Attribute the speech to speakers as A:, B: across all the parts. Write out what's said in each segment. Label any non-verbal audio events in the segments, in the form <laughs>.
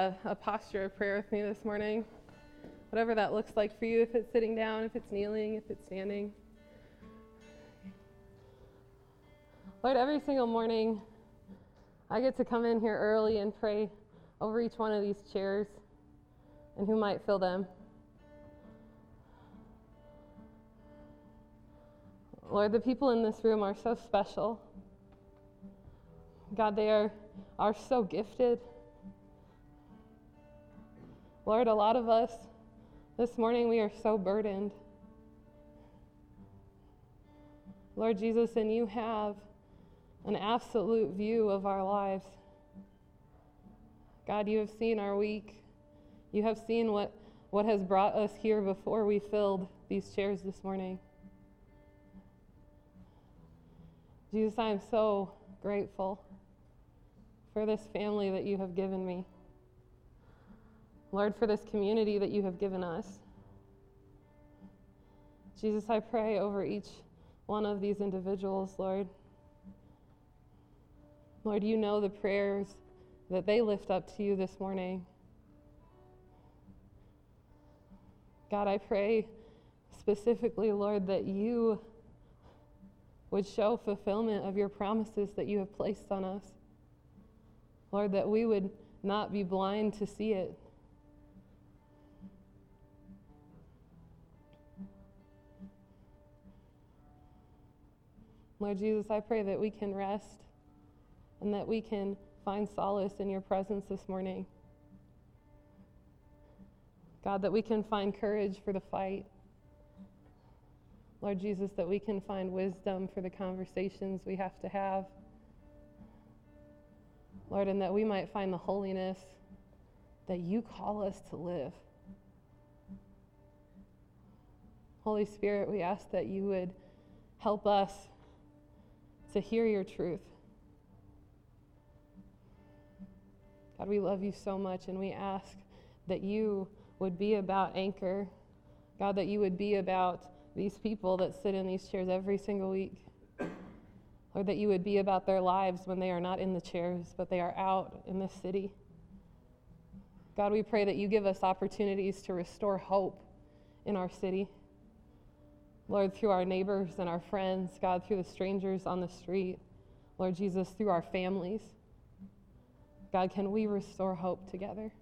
A: a, a posture of prayer with me this morning. Whatever that looks like for you, if it's sitting down, if it's kneeling, if it's standing. Lord, every single morning I get to come in here early and pray over each one of these chairs and who might fill them. Lord, the people in this room are so special. God, they are, are so gifted. Lord, a lot of us this morning, we are so burdened. Lord Jesus, and you have an absolute view of our lives. God, you have seen our week. You have seen what, what has brought us here before we filled these chairs this morning. Jesus, I am so grateful for this family that you have given me. Lord, for this community that you have given us. Jesus, I pray over each one of these individuals, Lord. Lord, you know the prayers that they lift up to you this morning. God, I pray specifically, Lord, that you would show fulfillment of your promises that you have placed on us. Lord, that we would not be blind to see it. Lord Jesus, I pray that we can rest and that we can find solace in your presence this morning. God, that we can find courage for the fight. Lord Jesus, that we can find wisdom for the conversations we have to have. Lord, and that we might find the holiness that you call us to live. Holy Spirit, we ask that you would help us to hear your truth. God, we love you so much, and we ask that you would be about anchor. God, that you would be about these people that sit in these chairs every single week. Lord, that you would be about their lives when they are not in the chairs, but they are out in this city. God, we pray that you give us opportunities to restore hope in our city. Lord, through our neighbors and our friends, God, through the strangers on the street, Lord Jesus, through our families. God, can we restore hope together?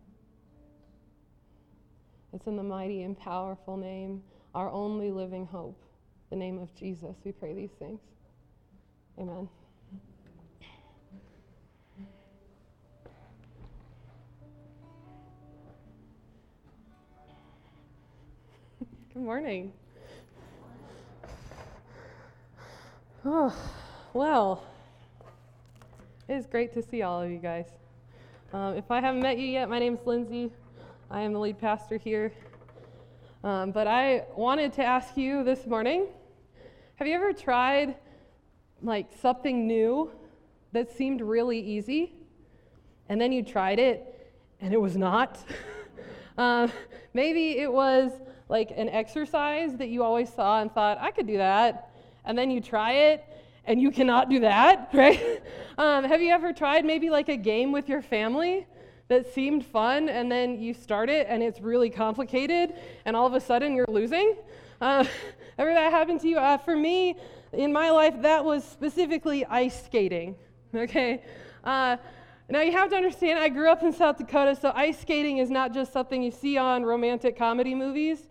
A: It's in the mighty and powerful name, our only living hope, the name of Jesus, we pray these things. Amen. Good morning. Oh, well, it is great to see all of you guys. Um, if I haven't met you yet, my name is Lindsay. I am the lead pastor here. Um, but I wanted to ask you this morning have you ever tried like something new that seemed really easy, and then you tried it and it was not. <laughs> uh, maybe it was like an exercise that you always saw and thought, I could do that, and then you try it and you cannot do that, <laughs> right? um, have you ever tried maybe like a game with your family? That seemed fun, and then you start it and it's really complicated, and all of a sudden you're losing. Uh, <laughs> ever that happened to you? Uh, for me, in my life, that was specifically ice skating. <laughs> Okay? Uh, now, you have to understand, I grew up in South Dakota, so ice skating is not just something you see on romantic comedy movies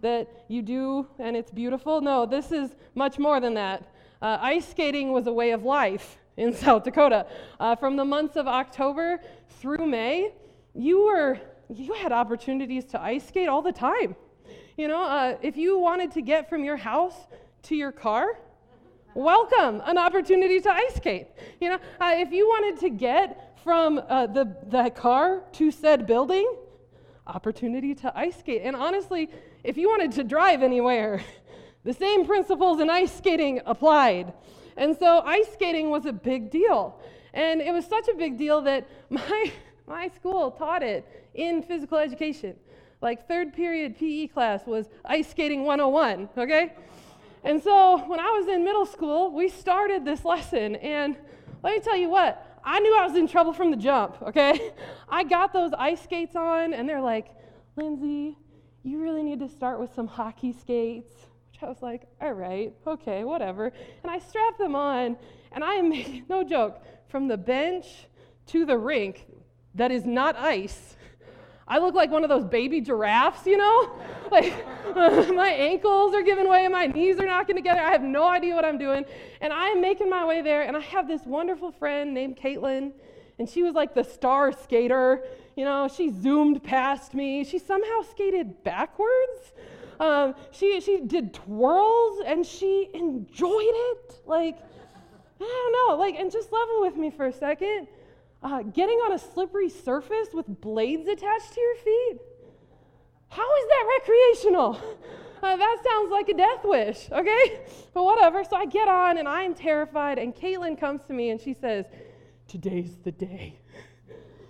A: that you do and it's beautiful. No, this is much more than that. Uh, ice skating was a way of life in <laughs> South Dakota. Uh, from the months of October through May, you were you had opportunities to ice skate all the time. You know, uh, if you wanted to get from your house to your car, welcome an opportunity to ice skate. You know, uh, if you wanted to get from uh, the, the car to said building, opportunity to ice skate. And honestly, if you wanted to drive anywhere, <laughs> the same principles in ice skating applied. And so ice skating was a big deal. And it was such a big deal that <laughs> my, my school taught it in physical education. Like third period PE class was ice skating 101, okay? And so when I was in middle school, we started this lesson, and let me tell you what, I knew I was in trouble from the jump, okay? <laughs> I got those ice skates on, and they're like, Lindsay, you really need to start with some hockey skates. Which I was like, all right, okay, whatever. And I strapped them on, and I am making, no joke, from the bench to the rink that is not ice. I look like one of those baby giraffes, you know? <laughs> Like, <laughs> my ankles are giving way and my knees are knocking together. I have no idea what I'm doing. And I am making my way there, and I have this wonderful friend named Caitlin, and she was like the star skater. You know, she zoomed past me. She somehow skated backwards. Um, she, she did twirls, and she enjoyed it. Like, I don't know, like, and just level with me for a second. Uh, getting on a slippery surface with blades attached to your feet? How is that recreational? Uh, that sounds like a death wish, okay? But whatever. So I get on and I'm terrified, and Caitlin comes to me and she says, Today's the day.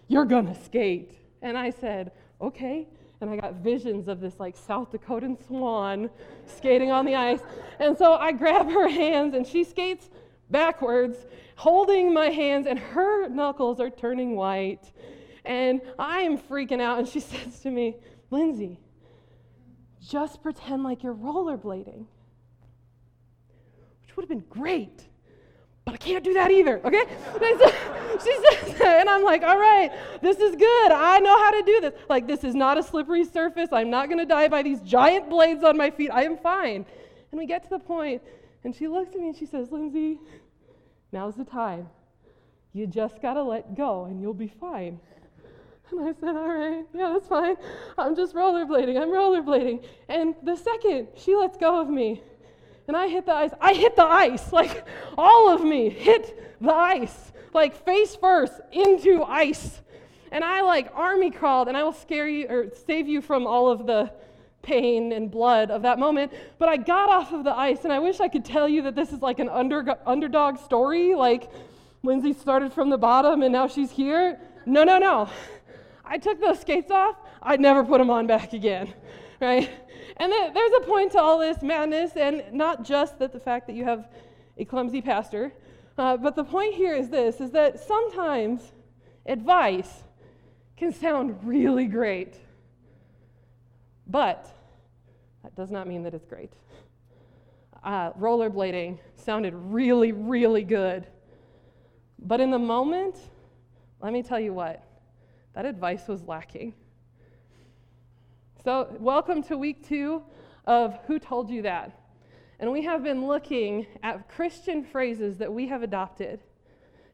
A: You're gonna skate. And I said, Okay. And I got visions of this like South Dakotan swan skating on the ice. And so I grab her hands and she skates backwards, holding my hands, and her knuckles are turning white. And I am freaking out. And she <laughs> says to me, Lindsay, just pretend like you're rollerblading, which would have been great. But I can't do that either, okay? <laughs> she says that, <laughs> and I'm like, all right, this is good. I know how to do this. Like, this is not a slippery surface. I'm not gonna die by these giant blades on my feet. I am fine. And we get to the point, and she looks at me and she says, Lindsay, now's the time. You just gotta let go, and you'll be fine. And I said, All right, yeah, that's fine. I'm just rollerblading. I'm rollerblading. And the second she lets go of me and I hit the ice, I hit the ice. <laughs> Like all of me hit the ice, like face first into ice. And I like army crawled, and I will scare you or save you from all of the pain and blood of that moment. But I got off of the ice, and I wish I could tell you that this is like an under, underdog story. Like Lindsay started from the bottom and now she's here. No, no, no. I took those skates off, I'd never put them on back again, right? And there's a point to all this madness, and not just that the fact that you have a clumsy pastor, uh, but the point here is this: is that sometimes advice can sound really great, but that does not mean that it's great. Uh, rollerblading sounded really, really good, but in the moment, let me tell you what that advice was lacking. So, welcome to week two of Who Told You That? And we have been looking at Christian phrases that we have adopted,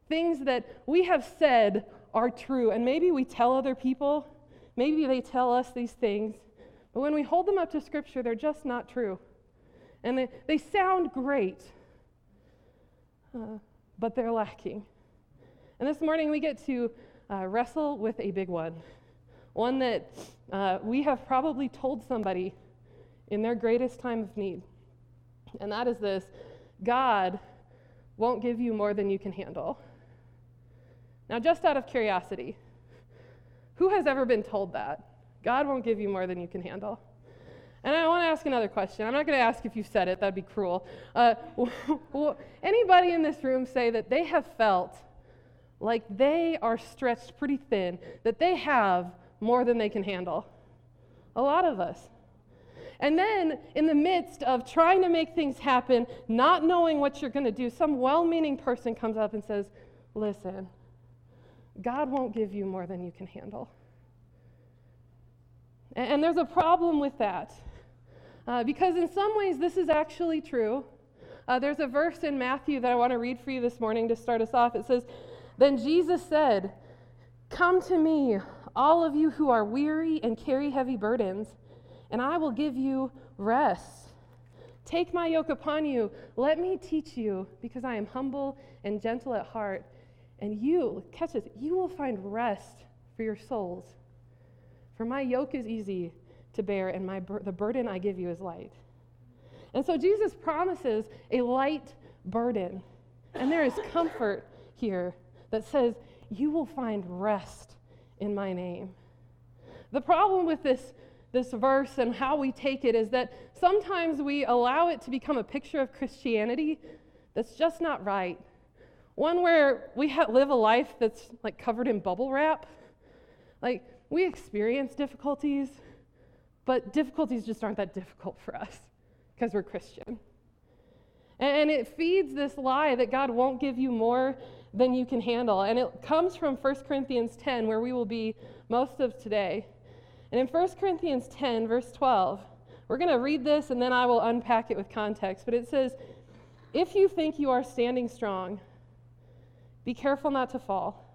A: things that we have said are true. And maybe we tell other people, maybe they tell us these things, but when we hold them up to Scripture, they're just not true. And they, they sound great, uh, but they're lacking. And this morning we get to uh, wrestle with a big one. One that uh, we have probably told somebody in their greatest time of need. And that is this God won't give you more than you can handle. Now, just out of curiosity, who has ever been told that? God won't give you more than you can handle. And I want to ask another question. I'm not going to ask if you said it, that'd be cruel. Uh, <laughs> anybody in this room say that they have felt like they are stretched pretty thin, that they have more than they can handle. A lot of us. And then, in the midst of trying to make things happen, not knowing what you're going to do, some well meaning person comes up and says, Listen, God won't give you more than you can handle. And, and there's a problem with that. Uh, because in some ways, this is actually true. Uh, there's a verse in Matthew that I want to read for you this morning to start us off. It says, then Jesus said, Come to me, all of you who are weary and carry heavy burdens, and I will give you rest. Take my yoke upon you. Let me teach you, because I am humble and gentle at heart. And you, catch this, you will find rest for your souls. For my yoke is easy to bear, and my the burden I give you is light. And so Jesus promises a light burden. And there is comfort here that says, You will find rest in my name. The problem with this, this verse and how we take it is that sometimes we allow it to become a picture of Christianity that's just not right. one where we ha- live a life that's like covered in bubble wrap. Like, we experience difficulties, but difficulties just aren't that difficult for us because we're Christian. And it feeds this lie that God won't give you more than you can handle. And it comes from 1 Corinthians 10, where we will be most of today. And in 1 Corinthians 10, verse 12, we're going to read this and then I will unpack it with context. But it says, If you think you are standing strong, be careful not to fall.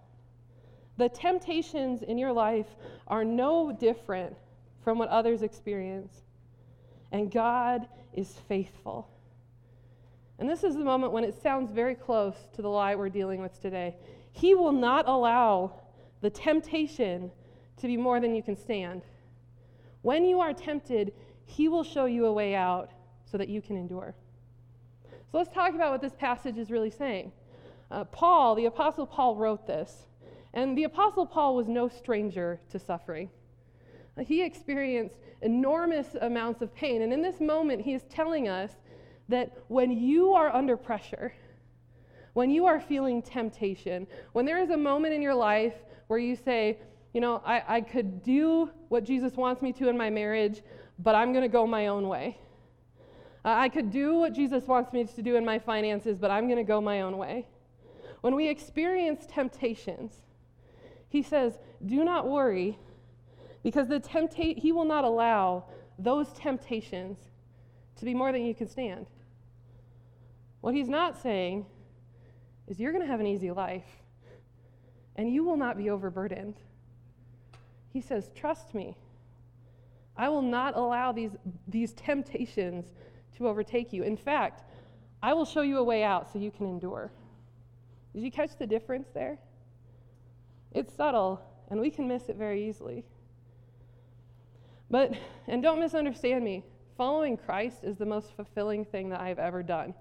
A: The temptations in your life are no different from what others experience. And God is faithful. And this is the moment when it sounds very close to the lie we're dealing with today. He will not allow the temptation to be more than you can stand. When you are tempted, He will show you a way out so that you can endure. So let's talk about what this passage is really saying. Uh, Paul, the Apostle Paul, wrote this. And the Apostle Paul was no stranger to suffering. He experienced enormous amounts of pain. And in this moment, he is telling us that when you are under pressure, when you are feeling temptation, when there is a moment in your life where you say, you know, I, I could do what Jesus wants me to in my marriage, but I'm going to go my own way. I could do what Jesus wants me to do in my finances, but I'm going to go my own way. When we experience temptations, he says, do not worry, because the tempta- he will not allow those temptations to be more than you can stand. What he's not saying is you're going to have an easy life and you will not be overburdened. He says, Trust me. I will not allow these, these temptations to overtake you. In fact, I will show you a way out so you can endure. Did you catch the difference there? It's subtle, and we can miss it very easily. But, and don't misunderstand me, following Christ is the most fulfilling thing that I've ever done.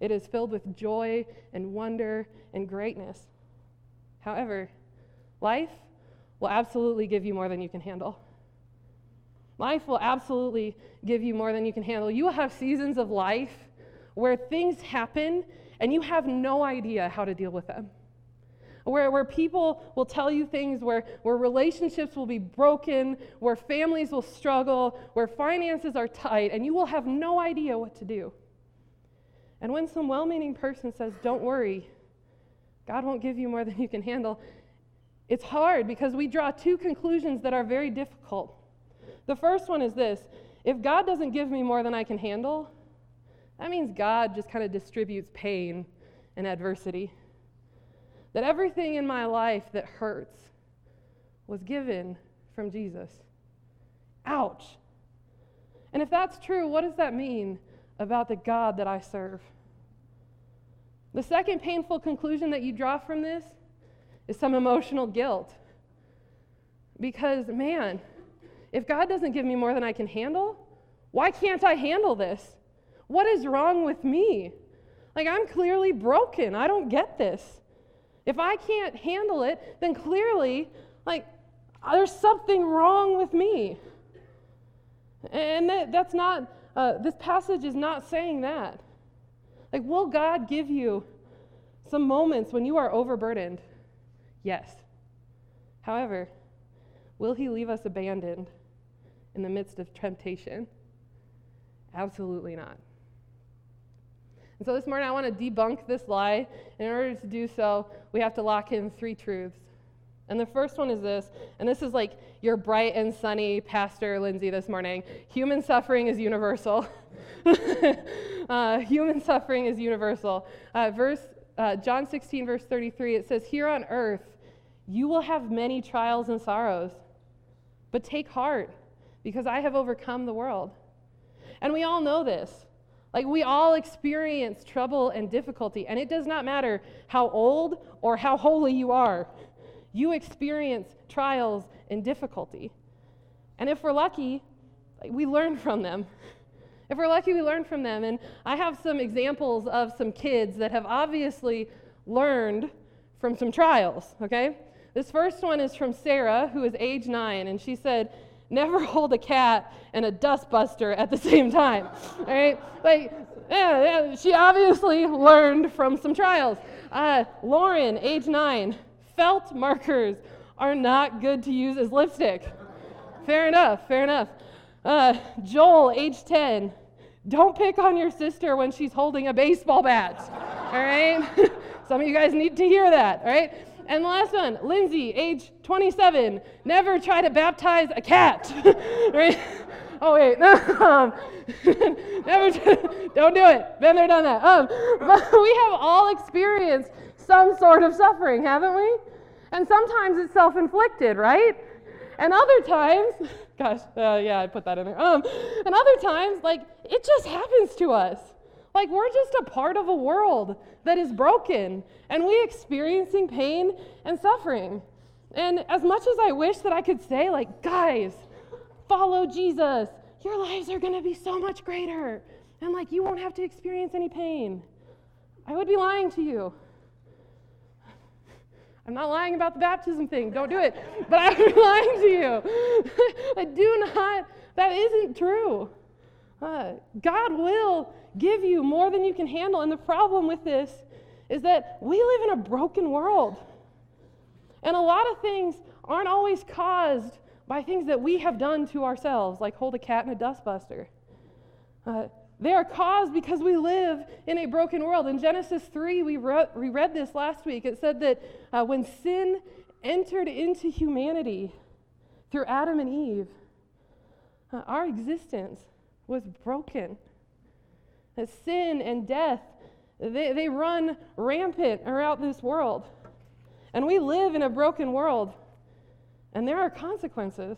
A: It is filled with joy and wonder and greatness. However, life will absolutely give you more than you can handle. Life will absolutely give you more than you can handle. You will have seasons of life where things happen and you have no idea how to deal with them. Where, where people will tell you things, where, where relationships will be broken, where families will struggle, where finances are tight, and you will have no idea what to do. And when some well meaning person says, Don't worry, God won't give you more than you can handle, it's hard because we draw two conclusions that are very difficult. The first one is this if God doesn't give me more than I can handle, that means God just kind of distributes pain and adversity. That everything in my life that hurts was given from Jesus. Ouch. And if that's true, what does that mean about the God that I serve. The second painful conclusion that you draw from this is some emotional guilt. Because, man, if God doesn't give me more than I can handle, why can't I handle this? What is wrong with me? Like, I'm clearly broken. I don't get this. If I can't handle it, then clearly, like, there's something wrong with me. And that, that's not uh, this passage is not saying that. Like, will God give you some moments when you are overburdened? Yes. However, will He leave us abandoned in the midst of temptation? Absolutely not. And so this morning, I want to debunk this lie. In order to do so, we have to lock in three truths. And the first one is this, and this is like your bright and sunny Pastor Lindsay this morning. Human suffering is universal. <laughs> uh, human suffering is universal. Uh, verse uh, John 16, verse 33, it says, Here on earth you will have many trials and sorrows, but take heart, because I have overcome the world. And we all know this. Like, we all experience trouble and difficulty, and it does not matter how old or how holy you are you experience trials and difficulty. And if we're lucky, we learn from them. <laughs> If we're lucky, we learn from them. And I have some examples of some kids that have obviously learned from some trials, okay? This first one is from Sarah, who is age nine, and she said, never <laughs> hold a cat and a dustbuster at the <laughs> same time. All right? Like, yeah, yeah, she obviously learned from some trials. Uh, Lauren, age nine, felt markers are not good to use as lipstick. fair enough, fair enough. Uh, Joel, age 10, don't pick on your sister when she's holding a baseball bat. all right? <laughs> Some of you guys need to hear that, all right? And the last one, Lindsay, age 27, never try to baptize a cat. <laughs> right? Oh, wait. <laughs> um, never, don't do it. Been there, done that. Um, but we have all experienced some sort of suffering, haven't we? And sometimes it's self inflicted, right? And other times, <laughs> gosh, uh, yeah, I put that in there. Um, and other times, like, it just happens to us. Like, we're just a part of a world that is broken, and we experiencing pain and suffering. And as much as I wish that I could say, like, guys, follow Jesus, your lives are to be so much greater, and like, you won't have to experience any pain, I would be lying to you. I'm not lying about the baptism thing, don't do it. But I'm <laughs> lying to you. <laughs> I do not, that isn't true. Uh, God will give you more than you can handle. And the problem with this is that we live in a broken world. And a lot of things aren't always caused by things that we have done to ourselves, like hold a cat in a dustbuster. Uh, they are caused because we live in a broken world. In Genesis 3, we, re- we read this last week. It said that uh, when sin entered into humanity through Adam and Eve, uh, our existence was broken. That sin and death, they, they run rampant around this world. And we live in a broken world, and there are consequences.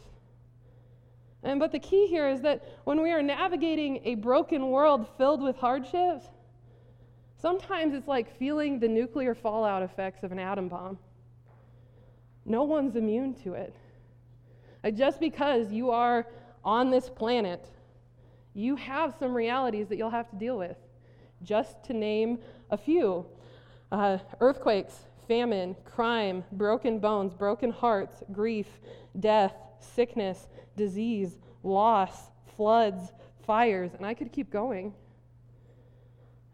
A: And but the key here is that when we are navigating a broken world filled with hardships, sometimes it's like feeling the nuclear fallout effects of an atom bomb. No one's immune to it. just because you are on this planet, you have some realities that you'll have to deal with. Just to name a few uh, earthquakes, famine, crime, broken bones, broken hearts, grief, death, sickness, disease, loss, floods, fires, and I could keep going.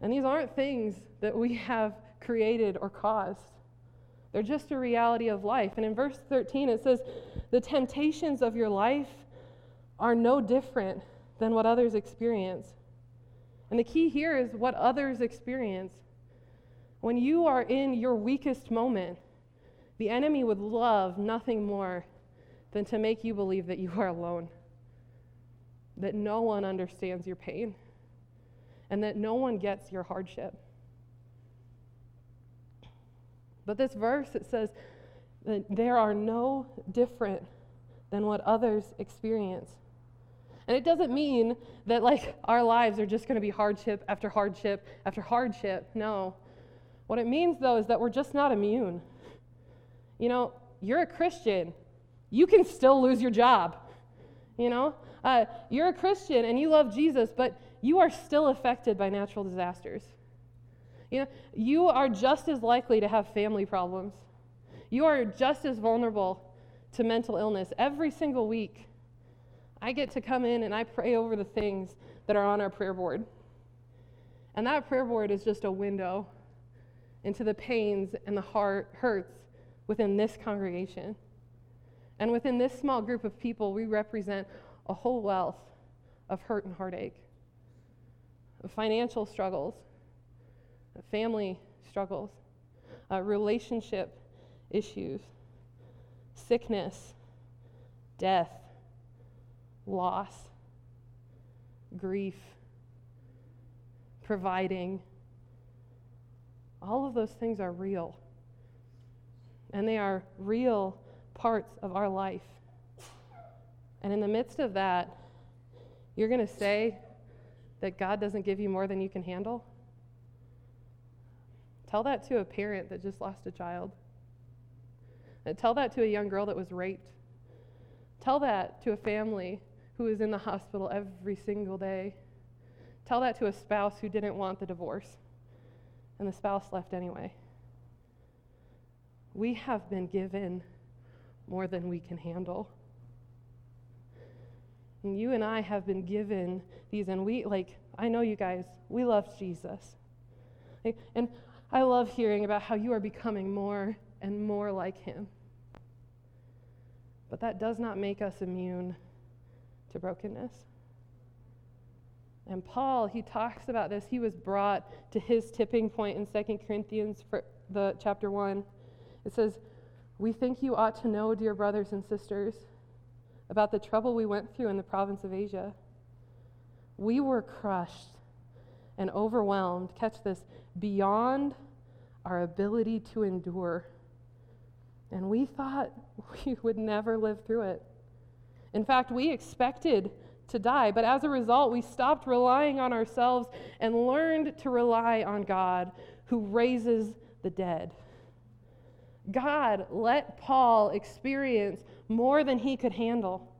A: And these aren't things that we <laughs> have created or caused. They're just a reality of life. And in verse 13, it says, The temptations of your life are no different than what others experience. And the key here is what others experience. When you are in your weakest moment, the enemy would love nothing more than to make you believe that you are alone, that no one understands your pain, and that no one gets your hardship. But this verse, it says that there are no different than what others experience. And it doesn't mean that like our lives are just going to be hardship after hardship after hardship. No. What it means though is that we're just not immune. You know, you're a Christian you can still lose your job. You know, uh, you're a Christian and you love Jesus, but you are still affected by natural disasters. You know, you are just as likely to have family problems. You are just as vulnerable to mental illness every single week. I get to come in and I pray over the things that are on our prayer board. And that prayer board is just a window into the pains and the heart hurts within this congregation. And within this small group of people, we represent a whole wealth of hurt and heartache, of financial struggles, family struggles, uh, relationship issues, sickness, death, loss, grief, providing. All of those things are real. And they are real parts of our life. And in the midst of that, you're going to say that God doesn't give you more than you can handle? Tell that to a parent that just lost a child. And tell that to a young girl that was raped. Tell that to a family who is in the hospital every single day. Tell that to a spouse who didn't want the divorce and the spouse left anyway. We have been given more than we can handle. And you and I have been given these, and we, like, I know you guys, we love Jesus. And I love hearing about how you are becoming more and more like him. But that does not make us immune to brokenness. And Paul, he talks about this. He was brought to his tipping point in 2 Corinthians for the chapter 1. It says, "We think you ought to know, dear brothers and sisters, about the trouble we went through in the province of Asia. We were crushed and overwhelmed, catch this, beyond our ability to endure. And we thought <laughs> we would never live through it. In fact, we expected to die, but as a result, we stopped relying on ourselves and learned to rely on God who raises the dead. God let Paul experience more than he could handle.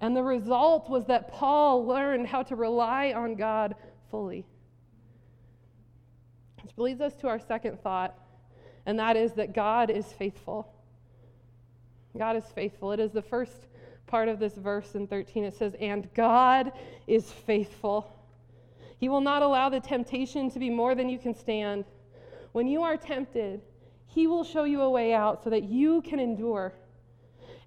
A: And the result was that Paul learned how to rely on God fully. Which leads us to our second thought, and that is that God is faithful. God is faithful. It is the first part of this verse in 13. It says, And God is faithful. He will not allow the temptation to be more than you can stand. When you are tempted, He will show you a way out so that you can endure.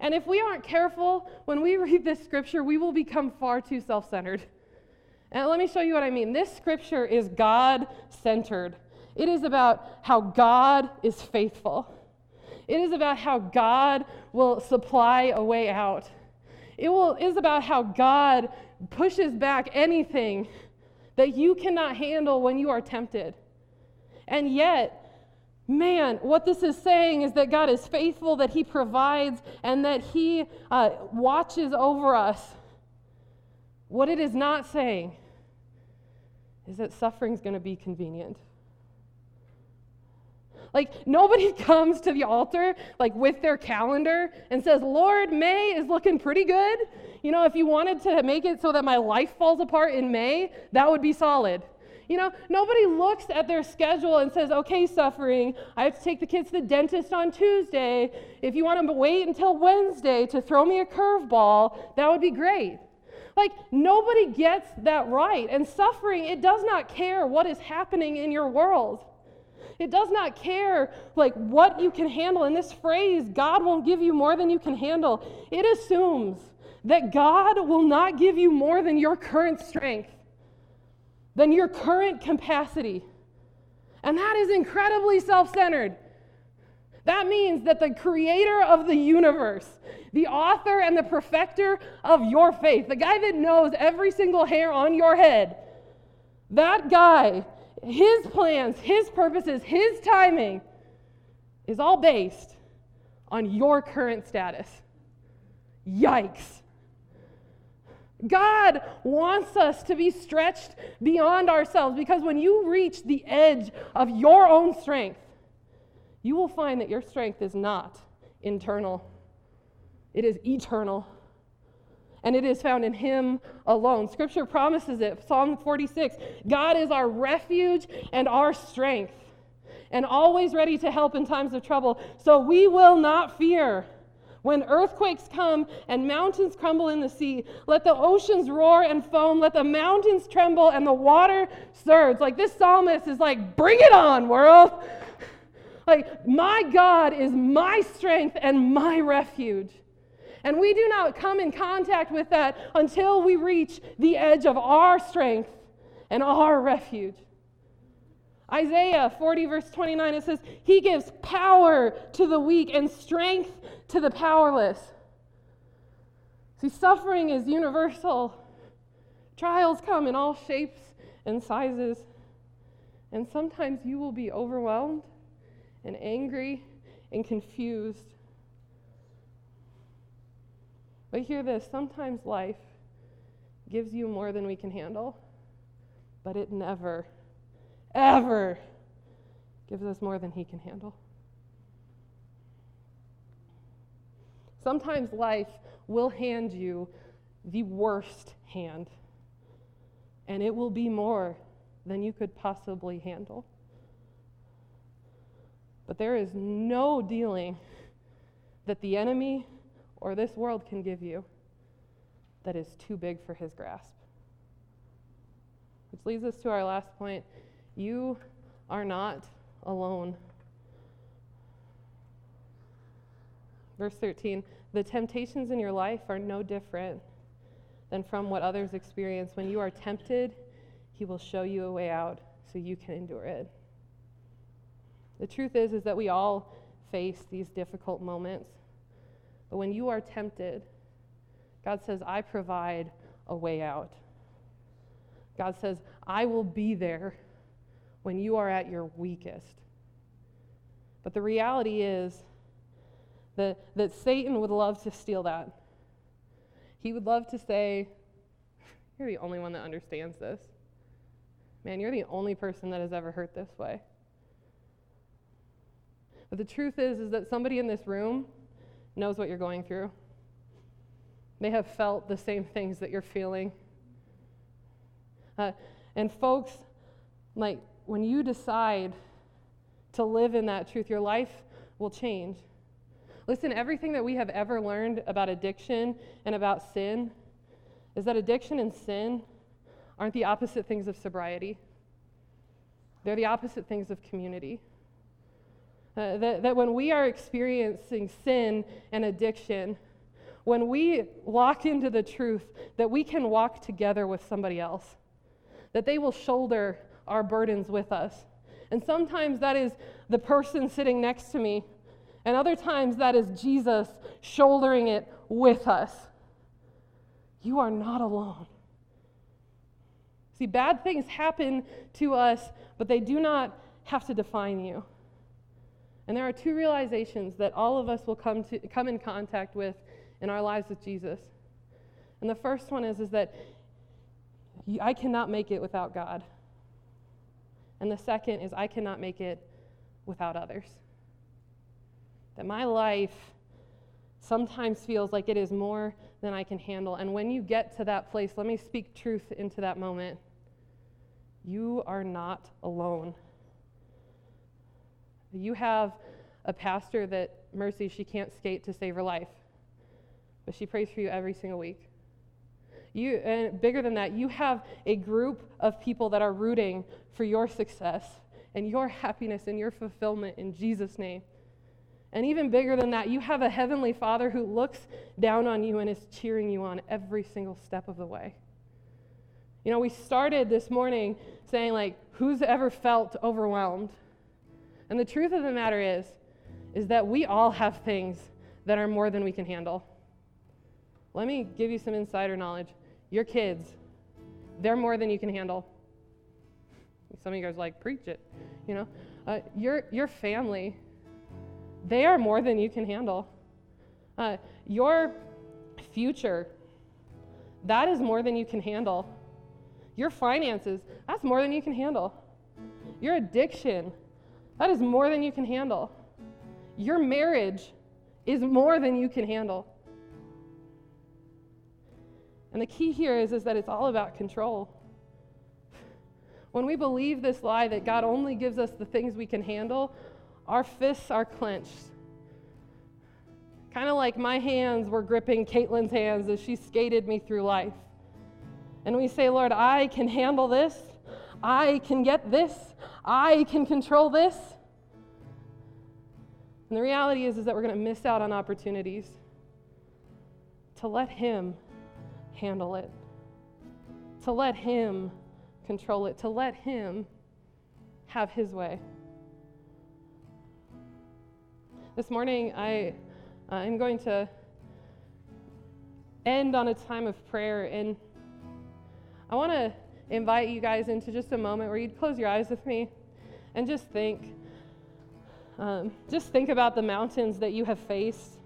A: And if we aren't careful, when we <laughs> read this scripture, we will become far too self centered. And let me show you what I mean. This scripture is God centered, it is about how God is faithful, it is about how God will supply a way out. It will, is about how God pushes back anything that you cannot handle when you are tempted. And yet, man, what this is saying is that God is faithful, that He provides, and that He uh, watches over us. What it is not saying is that suffering is going to be convenient. Like nobody <laughs> comes to the altar like with their calendar and says, "Lord, May is looking pretty good. You know, if you wanted to make it so that my life falls apart in May, that would be solid." You know, nobody looks at their schedule and says, okay, suffering, I have to take the kids to the dentist on Tuesday. If you want to wait until Wednesday to throw me a curveball, that would be great. Like, nobody gets that right. And suffering, it does not care what is happening in your world. It does not care like what you can handle. In this phrase, God won't give you more than you can handle. It assumes that God will not give you more than your current strength than your current capacity. And that is incredibly self centered. That means that the creator of the universe, the author and the perfecter of your faith, the guy that knows every single hair on your head, that guy, his plans, his purposes, his timing is all based on your current status. Yikes. God wants us to be stretched beyond ourselves because when you reach the edge of your own strength, you will find that your strength is not internal, it is eternal. And it is found in Him alone. Scripture promises it. Psalm 46 God is our refuge and our strength, and always ready to help in times of trouble. So we will not fear. When earthquakes come and mountains crumble in the sea, let the oceans roar and foam, let the mountains tremble and the water surge. Like this psalmist is like, bring it on, world. Like, my God is my strength and my refuge. And we do not come in contact with that until we reach the edge of our strength and our refuge. Isaiah 40, verse 29, it says, He gives power to the weak and strength to the powerless. See, suffering is universal. Trials come in all shapes and sizes. And sometimes you will be overwhelmed and angry and confused. But hear this sometimes life gives you more than we can handle, but it never, ever gives us more than He can handle. Sometimes life will hand you the worst hand, and it will be more than you could possibly handle. But there is no dealing that the enemy or this world can give you that is too big for his grasp. Which leads us to our last point. You are not alone. Verse 13 The temptations in your life are no different than from what others experience. When you are tempted, he will show you a way out so you can endure it. The truth is is that we all face these difficult moments. But when you are tempted, God says, "I provide a way out." God says, "I will be there when you are at your weakest." But the reality is that, that Satan would love to steal that. He would love to say, <laughs> You're the only one that understands this. Man, you're the only person that has ever hurt this way. But the truth is, is that somebody in this room knows what you're going through. They have felt the same things that you're feeling. Uh, and folks, like when you decide to live in that truth, your life will change. Listen, everything that we have ever learned about addiction and about sin is that addiction and sin aren't the opposite things of sobriety, they're the opposite things of community. Uh, that, that when we are experiencing sin and addiction, when we walk into the truth that we can walk together with somebody else, that they will shoulder our burdens with us. And sometimes that is the person sitting next to me and other times that is Jesus shouldering it with us. You are not alone. See, bad things happen to us, but they do not have to define you. And there are two realizations that all of us will come, to, come in contact with in our lives with Jesus. And the first one is, is that I cannot make it without God. And the second is, I cannot make it without others that my life sometimes feels like it is more than I can handle. And when you get to that place, let me speak truth into that moment. You are not alone. You have a pastor that, Mercy, she can't skate to save her life, but she prays for you every single week. You, and bigger than that, you have a group of people that are rooting for your success and your happiness and your fulfillment in Jesus' name. And even bigger than that, you have a heavenly Father who looks down on you and is cheering you on every single step of the way. You know, we started this morning saying, like, who's ever felt overwhelmed? And the truth of the matter is, is that we all have things that are more than we can handle. Let me give you some insider knowledge. Your kids, they're more than you can handle. Some of you guys like, preach it, you know. Uh, your, your family, they are more than you can handle. Uh, your future, that is more than you can handle. Your finances, that's more than you can handle. Your addiction, that is more than you can handle. Your marriage is more than you can handle. And the key here is, is that it's all about control. When we believe this lie that God only gives us the things we can handle, our fists are clenched. Kind of like my hands were gripping Caitlin's hands as she skated me through life. And we say, Lord, I can handle this. I can get this. I can control this. And the reality is, is that we're going to miss out on opportunities to let Him handle it, to let Him control it, to let Him have His way. This morning, I am going to end on a time of prayer, and I want to invite you guys into just a moment where you'd close your eyes with me and just think. Um, just think about the mountains that you have faced,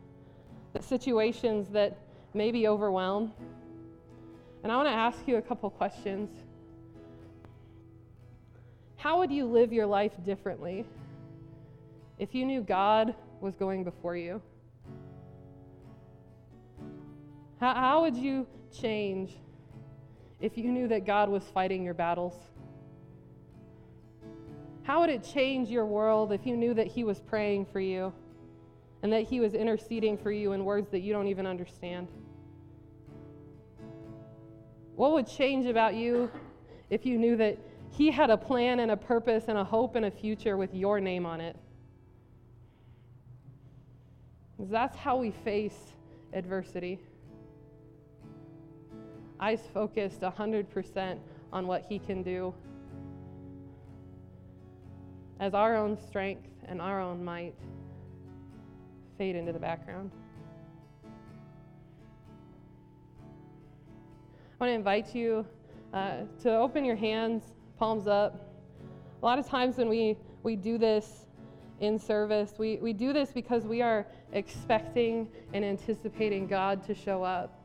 A: the situations that maybe overwhelm. And I want to ask you a couple questions. How would you live your life differently if you knew God was going before you? How, how would you change if you knew that God was fighting your battles? How would it change your world if you knew that He was praying for you and that He was interceding for you in words that you don't even understand? What would change about you if you knew that He had a plan and a purpose and a hope and a future with your name on it? Because that's how we face adversity. Eyes focused 100% on what He can do. As our own strength and our own might fade into the background. Want to invite you uh, to open your hands, palms up. A lot of times when we, we do this in service, we, we do this because we are expecting and anticipating God to show up.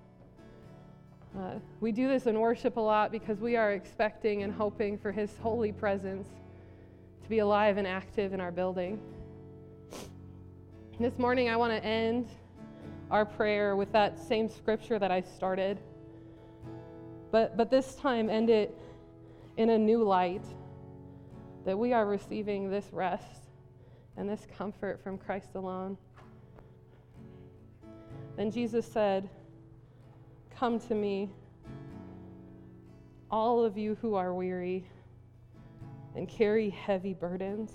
A: Uh, we do this in worship a lot because we are expecting and hoping for His holy presence to be alive and active in our building. This morning, I want to end our prayer with that same scripture that I started, but, but this time end it in a new light that we are receiving this rest and this comfort from Christ alone. Then Jesus said, Come to me, all of you who are weary and carry heavy burdens,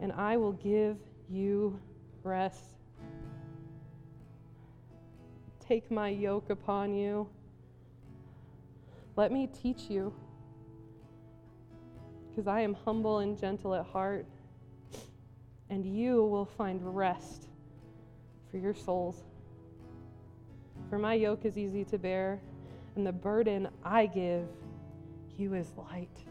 A: and I will give you rest. Take my yoke upon you. Let me teach you, because I am humble and gentle at heart, and you will find rest for your souls. For my yoke is easy to bear, and the burden I give you is light.